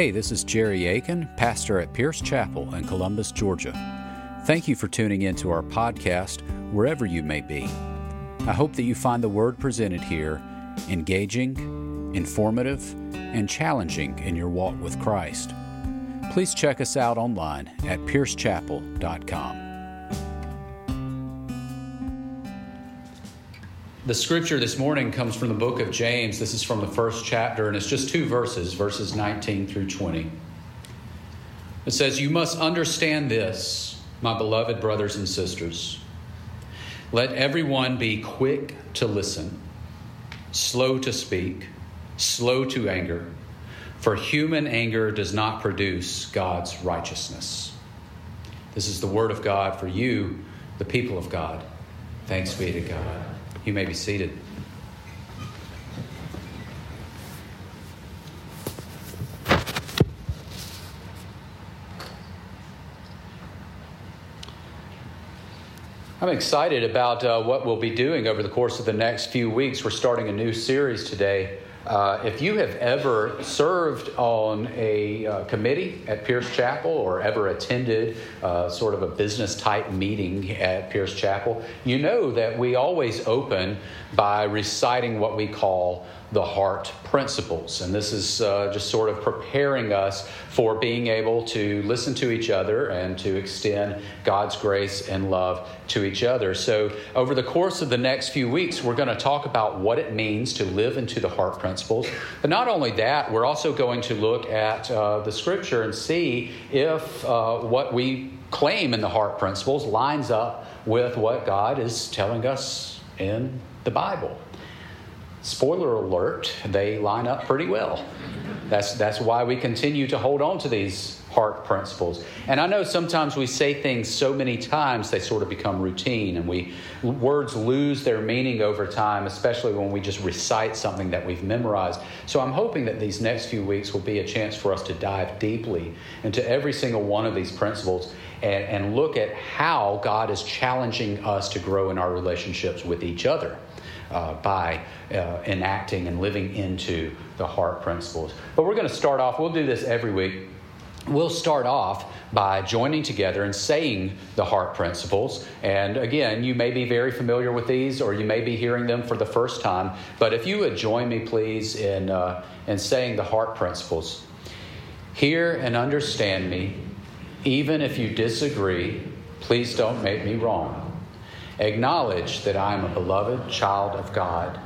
Hey, this is Jerry Aiken, pastor at Pierce Chapel in Columbus, Georgia. Thank you for tuning in to our podcast, wherever you may be. I hope that you find the word presented here engaging, informative, and challenging in your walk with Christ. Please check us out online at piercechapel.com. The scripture this morning comes from the book of James. This is from the first chapter, and it's just two verses, verses 19 through 20. It says, You must understand this, my beloved brothers and sisters. Let everyone be quick to listen, slow to speak, slow to anger, for human anger does not produce God's righteousness. This is the word of God for you, the people of God. Thanks be to God. You may be seated. I'm excited about uh, what we'll be doing over the course of the next few weeks. We're starting a new series today uh, if you have ever served on a uh, committee at Pierce Chapel or ever attended uh, sort of a business type meeting at Pierce Chapel, you know that we always open by reciting what we call the heart principles. And this is uh, just sort of preparing us for being able to listen to each other and to extend God's grace and love to each other. So, over the course of the next few weeks, we're going to talk about what it means to live into the heart principles. But not only that, we're also going to look at uh, the scripture and see if uh, what we claim in the heart principles lines up with what God is telling us in the Bible spoiler alert, they line up pretty well. That's, that's why we continue to hold on to these heart principles. And I know sometimes we say things so many times they sort of become routine and we words lose their meaning over time, especially when we just recite something that we've memorized. So I'm hoping that these next few weeks will be a chance for us to dive deeply into every single one of these principles and, and look at how God is challenging us to grow in our relationships with each other uh, by uh, enacting and living into the heart principles. But we're going to start off, we'll do this every week. We'll start off by joining together and saying the heart principles. And again, you may be very familiar with these or you may be hearing them for the first time. But if you would join me, please, in, uh, in saying the heart principles. Hear and understand me. Even if you disagree, please don't make me wrong. Acknowledge that I am a beloved child of God.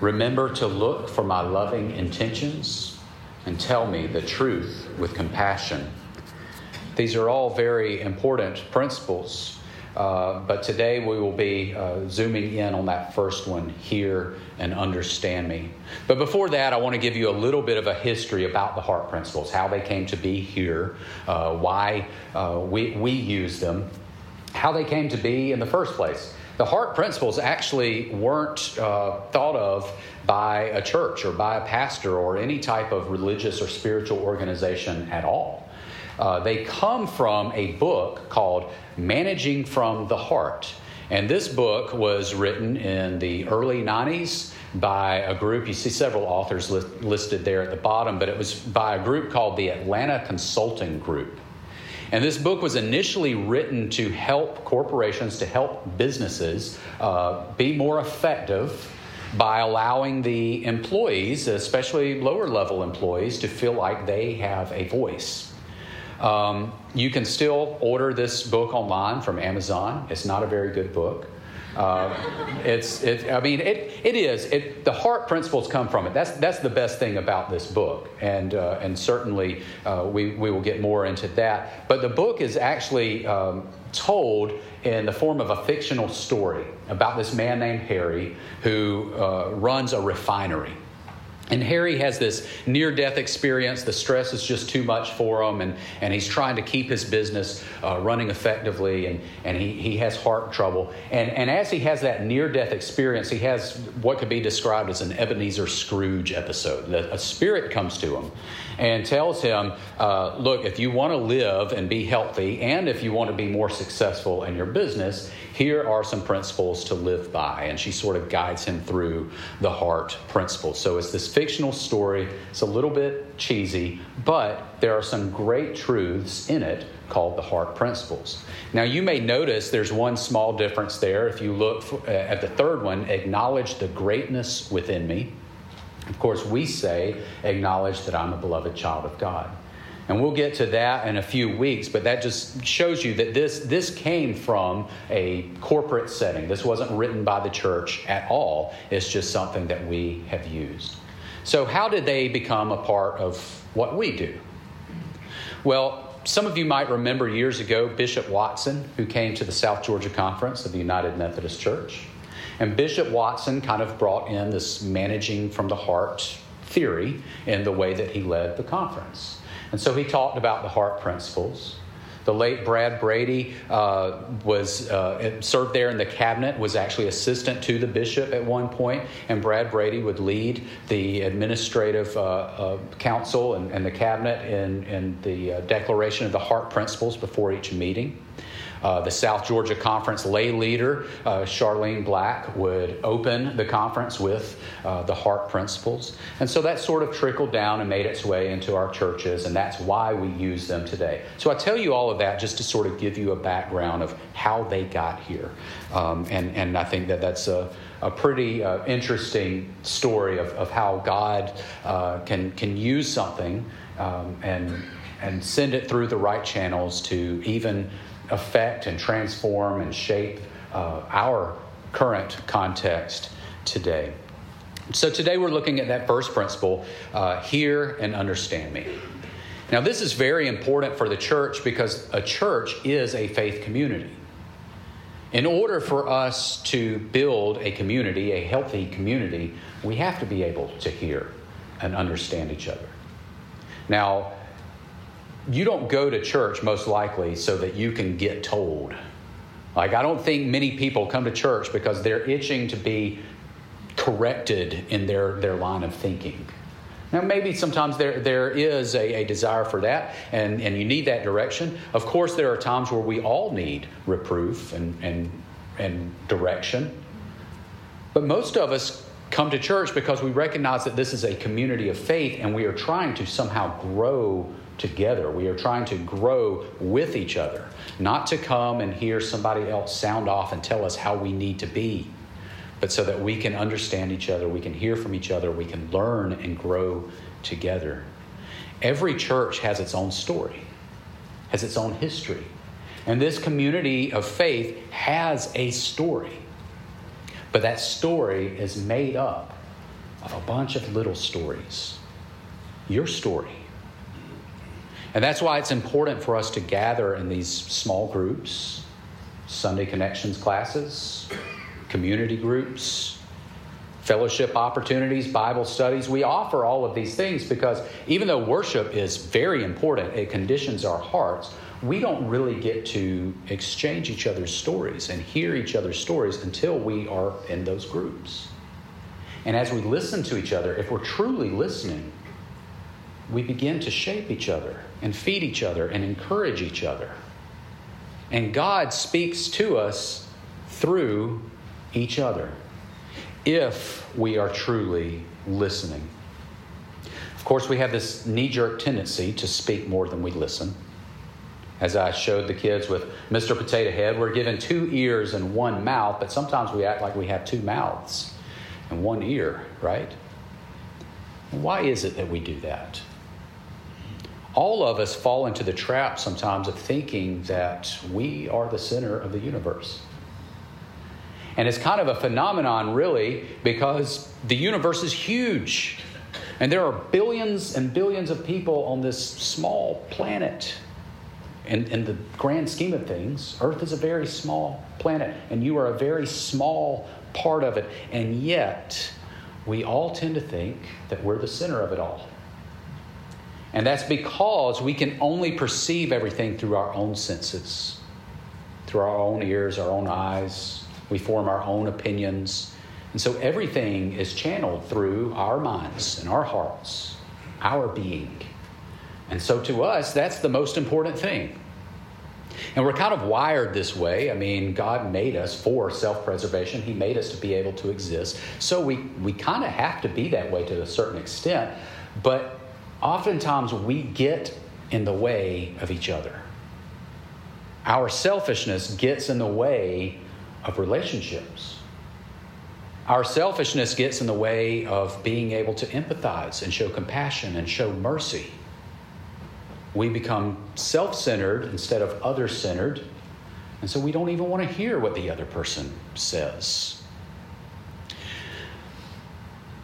Remember to look for my loving intentions and tell me the truth with compassion. These are all very important principles, uh, but today we will be uh, zooming in on that first one hear and understand me. But before that, I want to give you a little bit of a history about the heart principles, how they came to be here, uh, why uh, we, we use them how they came to be in the first place. The heart principles actually weren't uh, thought of by a church or by a pastor or any type of religious or spiritual organization at all. Uh, they come from a book called Managing from the Heart. And this book was written in the early 90s by a group. You see several authors li- listed there at the bottom, but it was by a group called the Atlanta Consulting Group. And this book was initially written to help corporations, to help businesses uh, be more effective by allowing the employees, especially lower level employees, to feel like they have a voice. Um, you can still order this book online from Amazon. It's not a very good book. Uh, it's, it, I mean, it, it is. It, the heart principles come from it. That's, that's the best thing about this book. And, uh, and certainly uh, we, we will get more into that. But the book is actually um, told in the form of a fictional story about this man named Harry who uh, runs a refinery. And Harry has this near death experience. The stress is just too much for him, and, and he's trying to keep his business uh, running effectively, and, and he, he has heart trouble. And, and as he has that near death experience, he has what could be described as an Ebenezer Scrooge episode. A spirit comes to him and tells him, uh, Look, if you want to live and be healthy, and if you want to be more successful in your business, here are some principles to live by. And she sort of guides him through the heart principles. So it's this fictional story. It's a little bit cheesy, but there are some great truths in it called the heart principles. Now, you may notice there's one small difference there. If you look for, uh, at the third one, acknowledge the greatness within me. Of course, we say, acknowledge that I'm a beloved child of God. And we'll get to that in a few weeks, but that just shows you that this, this came from a corporate setting. This wasn't written by the church at all. It's just something that we have used. So, how did they become a part of what we do? Well, some of you might remember years ago Bishop Watson, who came to the South Georgia Conference of the United Methodist Church. And Bishop Watson kind of brought in this managing from the heart theory in the way that he led the conference. And so he talked about the heart principles. The late Brad Brady uh, was uh, served there in the cabinet, was actually assistant to the bishop at one point, and Brad Brady would lead the administrative uh, uh council and, and, the cabinet in, in the uh, declaration of the heart principles before each meeting. Uh, the South Georgia Conference lay leader, uh, Charlene Black, would open the conference with uh, the heart principles. And so that sort of trickled down and made its way into our churches, and that's why we use them today. So I tell you all of that just to sort of give you a background of how they got here. Um, and, and I think that that's a, a pretty uh, interesting story of, of how God uh, can, can use something um, and, and send it through the right channels to even affect and transform and shape uh, our current context today. So, today we're looking at that first principle uh, hear and understand me. Now, this is very important for the church because a church is a faith community. In order for us to build a community, a healthy community, we have to be able to hear and understand each other. Now, you don't go to church most likely so that you can get told. Like, I don't think many people come to church because they're itching to be corrected in their, their line of thinking. Now, maybe sometimes there, there is a, a desire for that, and, and you need that direction. Of course, there are times where we all need reproof and, and, and direction. But most of us come to church because we recognize that this is a community of faith and we are trying to somehow grow together. We are trying to grow with each other, not to come and hear somebody else sound off and tell us how we need to be, but so that we can understand each other, we can hear from each other, we can learn and grow together. Every church has its own story, has its own history. And this community of faith has a story. But that story is made up of a bunch of little stories. Your story and that's why it's important for us to gather in these small groups, Sunday connections classes, community groups, fellowship opportunities, Bible studies. We offer all of these things because even though worship is very important, it conditions our hearts. We don't really get to exchange each other's stories and hear each other's stories until we are in those groups. And as we listen to each other, if we're truly listening, we begin to shape each other and feed each other and encourage each other. And God speaks to us through each other if we are truly listening. Of course, we have this knee jerk tendency to speak more than we listen. As I showed the kids with Mr. Potato Head, we're given two ears and one mouth, but sometimes we act like we have two mouths and one ear, right? Why is it that we do that? All of us fall into the trap sometimes of thinking that we are the center of the universe. And it's kind of a phenomenon, really, because the universe is huge. And there are billions and billions of people on this small planet. In, in the grand scheme of things, Earth is a very small planet, and you are a very small part of it. And yet, we all tend to think that we're the center of it all. And that's because we can only perceive everything through our own senses, through our own ears, our own eyes. We form our own opinions. And so everything is channeled through our minds and our hearts, our being. And so to us, that's the most important thing. And we're kind of wired this way. I mean, God made us for self preservation, He made us to be able to exist. So we, we kind of have to be that way to a certain extent. But oftentimes we get in the way of each other. Our selfishness gets in the way of relationships. Our selfishness gets in the way of being able to empathize and show compassion and show mercy. We become self centered instead of other centered, and so we don't even want to hear what the other person says.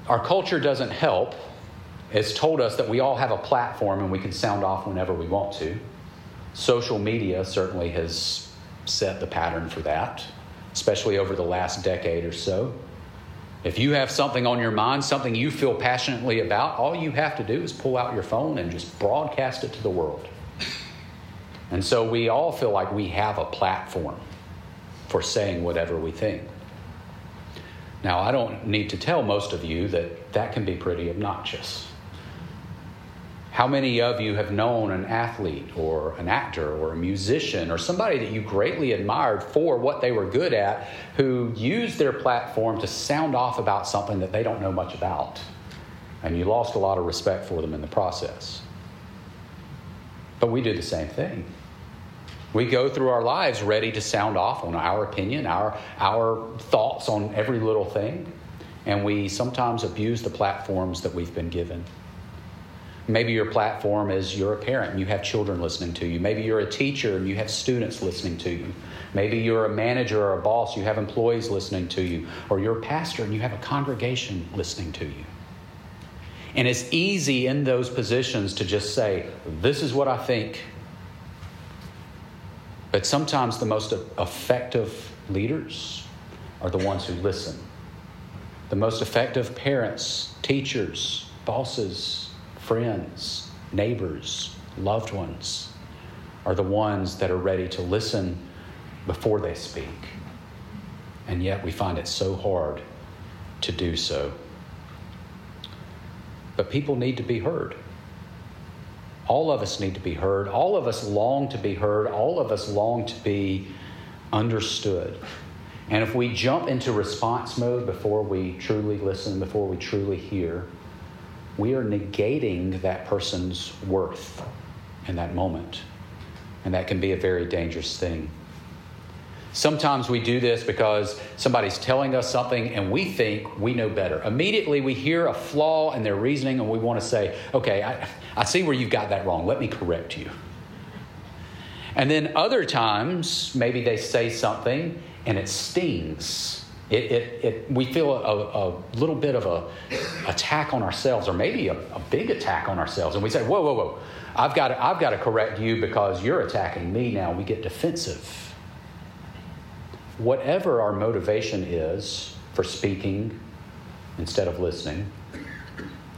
Our culture doesn't help. It's told us that we all have a platform and we can sound off whenever we want to. Social media certainly has set the pattern for that, especially over the last decade or so. If you have something on your mind, something you feel passionately about, all you have to do is pull out your phone and just broadcast it to the world. And so we all feel like we have a platform for saying whatever we think. Now, I don't need to tell most of you that that can be pretty obnoxious. How many of you have known an athlete or an actor or a musician or somebody that you greatly admired for what they were good at who used their platform to sound off about something that they don't know much about? And you lost a lot of respect for them in the process. But we do the same thing. We go through our lives ready to sound off on our opinion, our, our thoughts on every little thing, and we sometimes abuse the platforms that we've been given. Maybe your platform is you're a parent and you have children listening to you. Maybe you're a teacher and you have students listening to you. Maybe you're a manager or a boss, you have employees listening to you. Or you're a pastor and you have a congregation listening to you. And it's easy in those positions to just say, This is what I think. But sometimes the most effective leaders are the ones who listen. The most effective parents, teachers, bosses, friends, neighbors, loved ones are the ones that are ready to listen before they speak. And yet we find it so hard to do so. But people need to be heard. All of us need to be heard. All of us long to be heard. All of us long to be understood. And if we jump into response mode before we truly listen, before we truly hear, we are negating that person's worth in that moment. And that can be a very dangerous thing. Sometimes we do this because somebody's telling us something and we think we know better. Immediately we hear a flaw in their reasoning and we want to say, okay, I, I see where you've got that wrong. Let me correct you. And then other times, maybe they say something and it stings it, it, it, we feel a, a, little bit of a attack on ourselves, or maybe a, a, big attack on ourselves, and we say, "Whoa, whoa, whoa! I've got, to, I've got to correct you because you're attacking me." Now we get defensive. Whatever our motivation is for speaking instead of listening,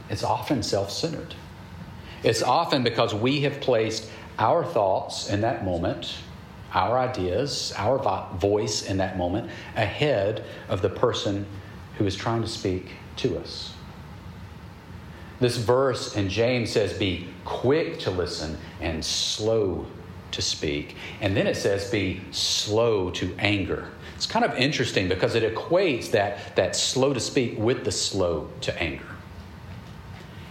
it's often self-centered. It's often because we have placed our thoughts in that moment our ideas, our voice in that moment ahead of the person who is trying to speak to us. This verse in James says, Be quick to listen and slow to speak. And then it says, Be slow to anger. It's kind of interesting because it equates that, that slow to speak with the slow to anger.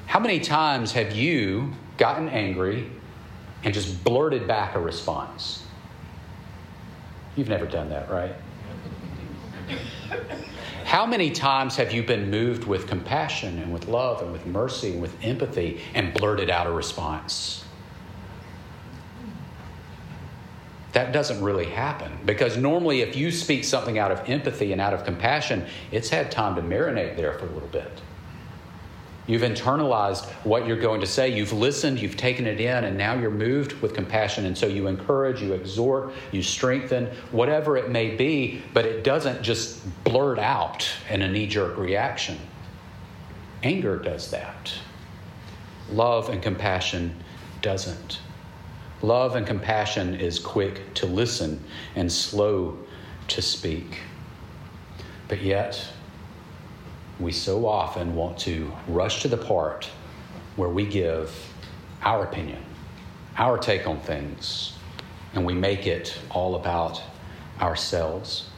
How many times have you gotten angry and just blurted back a response? You've never done that, right? How many times have you been moved with compassion and with love and with mercy and with empathy and blurted out a response? That doesn't really happen because normally, if you speak something out of empathy and out of compassion, it's had time to marinate there for a little bit. You've internalized what you're going to say. You've listened, you've taken it in, and now you're moved with compassion. And so you encourage, you exhort, you strengthen, whatever it may be, but it doesn't just blurt out in a knee jerk reaction. Anger does that. Love and compassion doesn't. Love and compassion is quick to listen and slow to speak. But yet, we so often want to rush to the part where we give our opinion, our take on things, and we make it all about ourselves.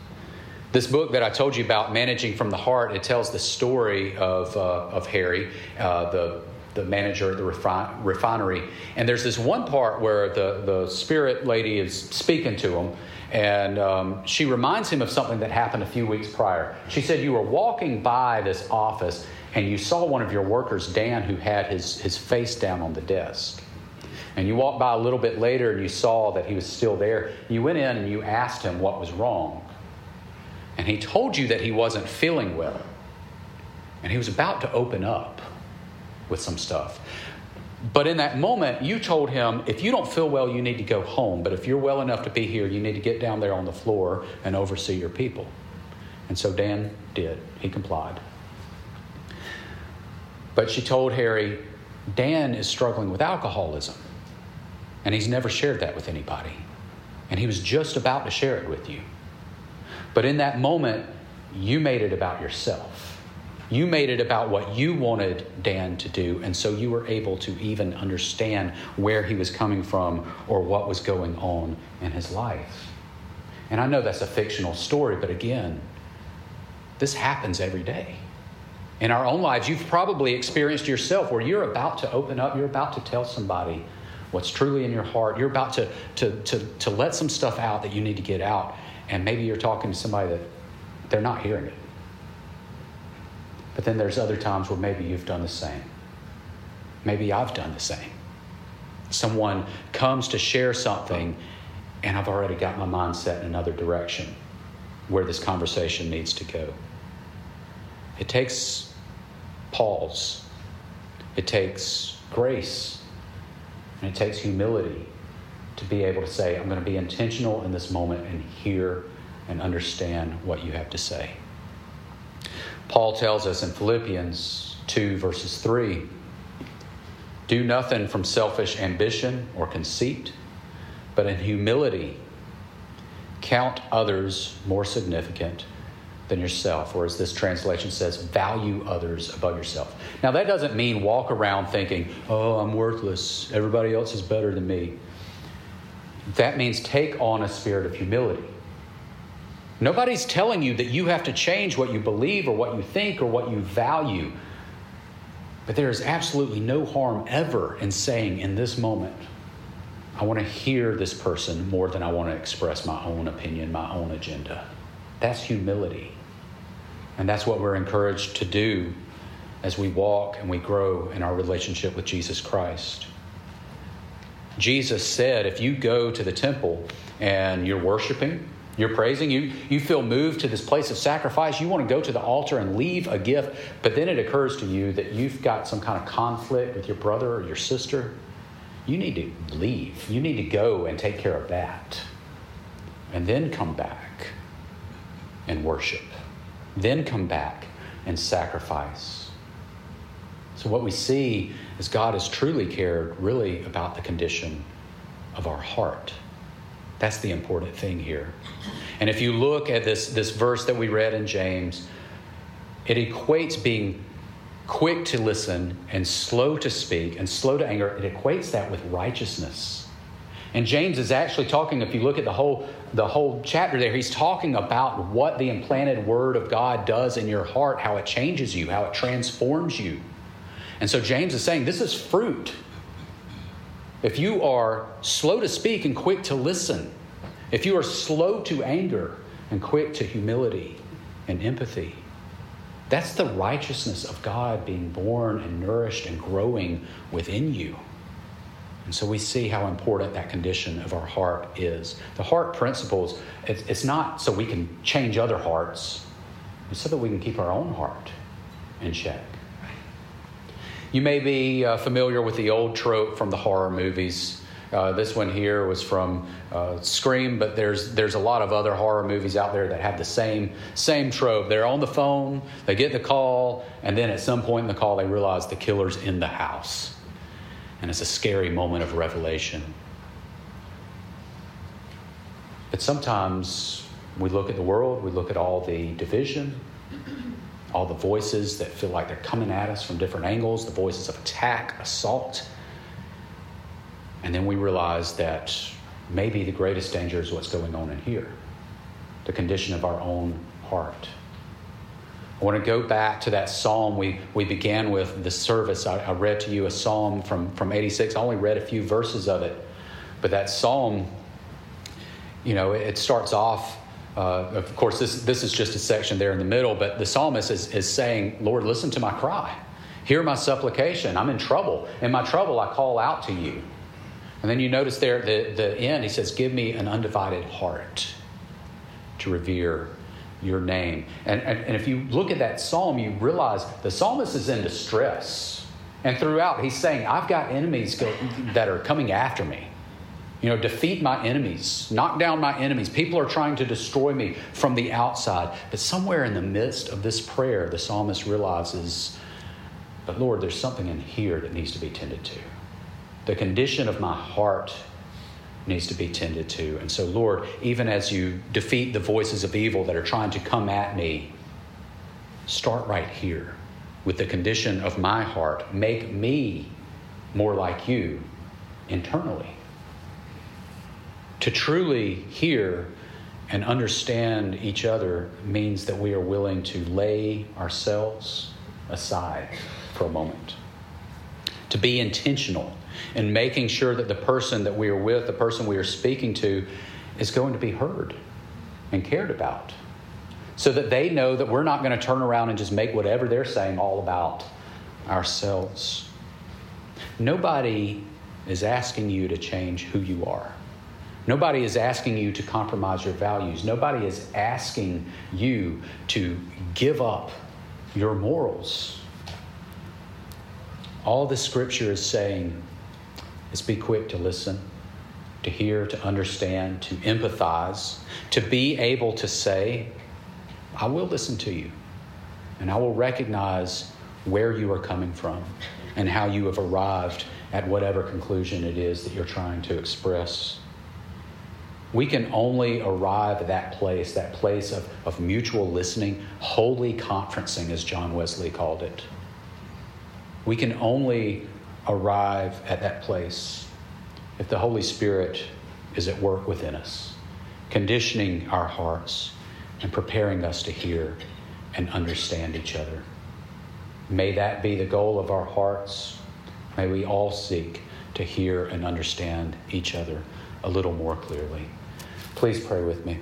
This book that I told you about, Managing from the Heart, it tells the story of, uh, of Harry, uh, the, the manager at the refi- refinery. And there's this one part where the, the spirit lady is speaking to him, and um, she reminds him of something that happened a few weeks prior. She said, You were walking by this office, and you saw one of your workers, Dan, who had his, his face down on the desk. And you walked by a little bit later and you saw that he was still there. You went in and you asked him what was wrong. And he told you that he wasn't feeling well. And he was about to open up with some stuff. But in that moment, you told him, if you don't feel well, you need to go home. But if you're well enough to be here, you need to get down there on the floor and oversee your people. And so Dan did. He complied. But she told Harry, Dan is struggling with alcoholism. And he's never shared that with anybody. And he was just about to share it with you. But in that moment, you made it about yourself. You made it about what you wanted Dan to do, and so you were able to even understand where he was coming from or what was going on in his life. And I know that's a fictional story, but again, this happens every day. In our own lives, you've probably experienced yourself where you're about to open up, you're about to tell somebody what's truly in your heart. You're about to, to, to, to let some stuff out that you need to get out. And maybe you're talking to somebody that they're not hearing it. But then there's other times where maybe you've done the same. Maybe I've done the same. Someone comes to share something, and I've already got my mind set in another direction where this conversation needs to go. It takes pause, it takes grace and it takes humility to be able to say, I'm going to be intentional in this moment and hear and understand what you have to say. Paul tells us in Philippians 2, verses 3 do nothing from selfish ambition or conceit, but in humility count others more significant than yourself, or as this translation says, value others above yourself. Now, that doesn't mean walk around thinking, oh, I'm worthless, everybody else is better than me. That means take on a spirit of humility. Nobody's telling you that you have to change what you believe or what you think or what you value. But there is absolutely no harm ever in saying in this moment, I want to hear this person more than I want to express my own opinion, my own agenda. That's humility. And that's what we're encouraged to do as we walk and we grow in our relationship with Jesus Christ. Jesus said, if you go to the temple and you're worshiping, you're praising, you, you feel moved to this place of sacrifice, you want to go to the altar and leave a gift, but then it occurs to you that you've got some kind of conflict with your brother or your sister, you need to leave. You need to go and take care of that. And then come back and worship then come back and sacrifice. So, what we see is God has truly cared really about the condition of our heart. That's the important thing here. And if you look at this, this verse that we read in James, it equates being quick to listen and slow to speak and slow to anger, it equates that with righteousness. And James is actually talking, if you look at the whole, the whole chapter there, he's talking about what the implanted word of God does in your heart, how it changes you, how it transforms you. And so James is saying this is fruit. If you are slow to speak and quick to listen, if you are slow to anger and quick to humility and empathy, that's the righteousness of God being born and nourished and growing within you. And so we see how important that condition of our heart is. The heart principles, it's not so we can change other hearts, it's so that we can keep our own heart in check. You may be uh, familiar with the old trope from the horror movies. Uh, this one here was from uh, Scream, but there's there's a lot of other horror movies out there that have the same same trope. They're on the phone, they get the call, and then at some point in the call they realize the killer's in the house and it's a scary moment of revelation. But sometimes we look at the world, we look at all the division, all the voices that feel like they're coming at us from different angles, the voices of attack, assault. And then we realize that maybe the greatest danger is what's going on in here the condition of our own heart. I want to go back to that psalm we, we began with the service. I, I read to you a psalm from, from 86. I only read a few verses of it, but that psalm, you know, it starts off. Uh, of course, this, this is just a section there in the middle, but the psalmist is, is saying, Lord, listen to my cry. Hear my supplication. I'm in trouble. In my trouble, I call out to you. And then you notice there at the, the end, he says, Give me an undivided heart to revere your name. And, and, and if you look at that psalm, you realize the psalmist is in distress. And throughout, he's saying, I've got enemies go, that are coming after me. You know, defeat my enemies, knock down my enemies. People are trying to destroy me from the outside. But somewhere in the midst of this prayer, the psalmist realizes, but Lord, there's something in here that needs to be tended to. The condition of my heart needs to be tended to. And so, Lord, even as you defeat the voices of evil that are trying to come at me, start right here with the condition of my heart. Make me more like you internally. To truly hear and understand each other means that we are willing to lay ourselves aside for a moment. To be intentional in making sure that the person that we are with, the person we are speaking to, is going to be heard and cared about. So that they know that we're not going to turn around and just make whatever they're saying all about ourselves. Nobody is asking you to change who you are. Nobody is asking you to compromise your values. Nobody is asking you to give up your morals. All the scripture is saying is be quick to listen, to hear, to understand, to empathize, to be able to say, I will listen to you, and I will recognize where you are coming from and how you have arrived at whatever conclusion it is that you're trying to express. We can only arrive at that place, that place of, of mutual listening, holy conferencing, as John Wesley called it. We can only arrive at that place if the Holy Spirit is at work within us, conditioning our hearts and preparing us to hear and understand each other. May that be the goal of our hearts. May we all seek to hear and understand each other a little more clearly. Please pray with me.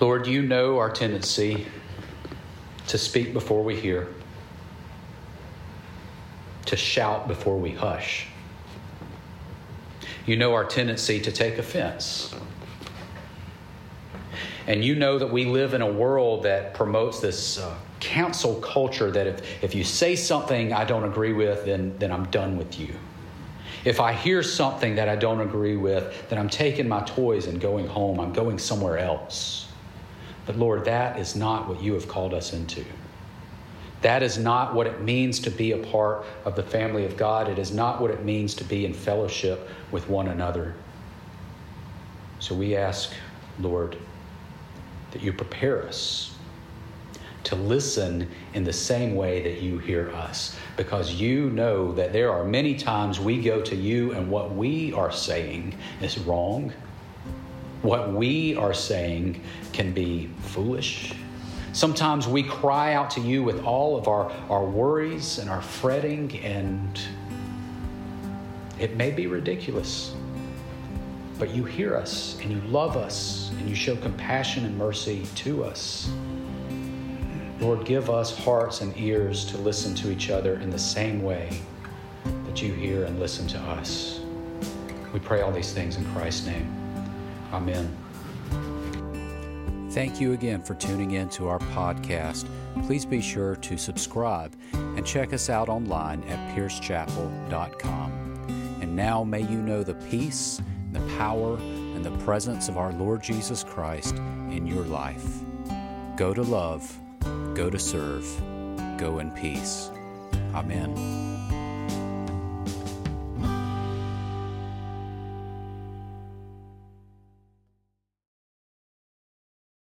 Lord, you know our tendency to speak before we hear, to shout before we hush. You know our tendency to take offense. And you know that we live in a world that promotes this uh, cancel culture that if, if you say something I don't agree with, then, then I'm done with you. If I hear something that I don't agree with, then I'm taking my toys and going home. I'm going somewhere else. But Lord, that is not what you have called us into. That is not what it means to be a part of the family of God. It is not what it means to be in fellowship with one another. So we ask, Lord, that you prepare us to listen in the same way that you hear us, because you know that there are many times we go to you and what we are saying is wrong what we are saying can be foolish. Sometimes we cry out to you with all of our, our worries and our fretting, and it may be ridiculous. But you hear us and you love us and you show compassion and mercy to us. Lord, give us hearts and ears to listen to each other in the same way that you hear and listen to us. We pray all these things in Christ's name. Amen. Thank you again for tuning in to our podcast. Please be sure to subscribe and check us out online at piercechapel.com. And now may you know the peace, the power, and the presence of our Lord Jesus Christ in your life. Go to love, go to serve, go in peace. Amen.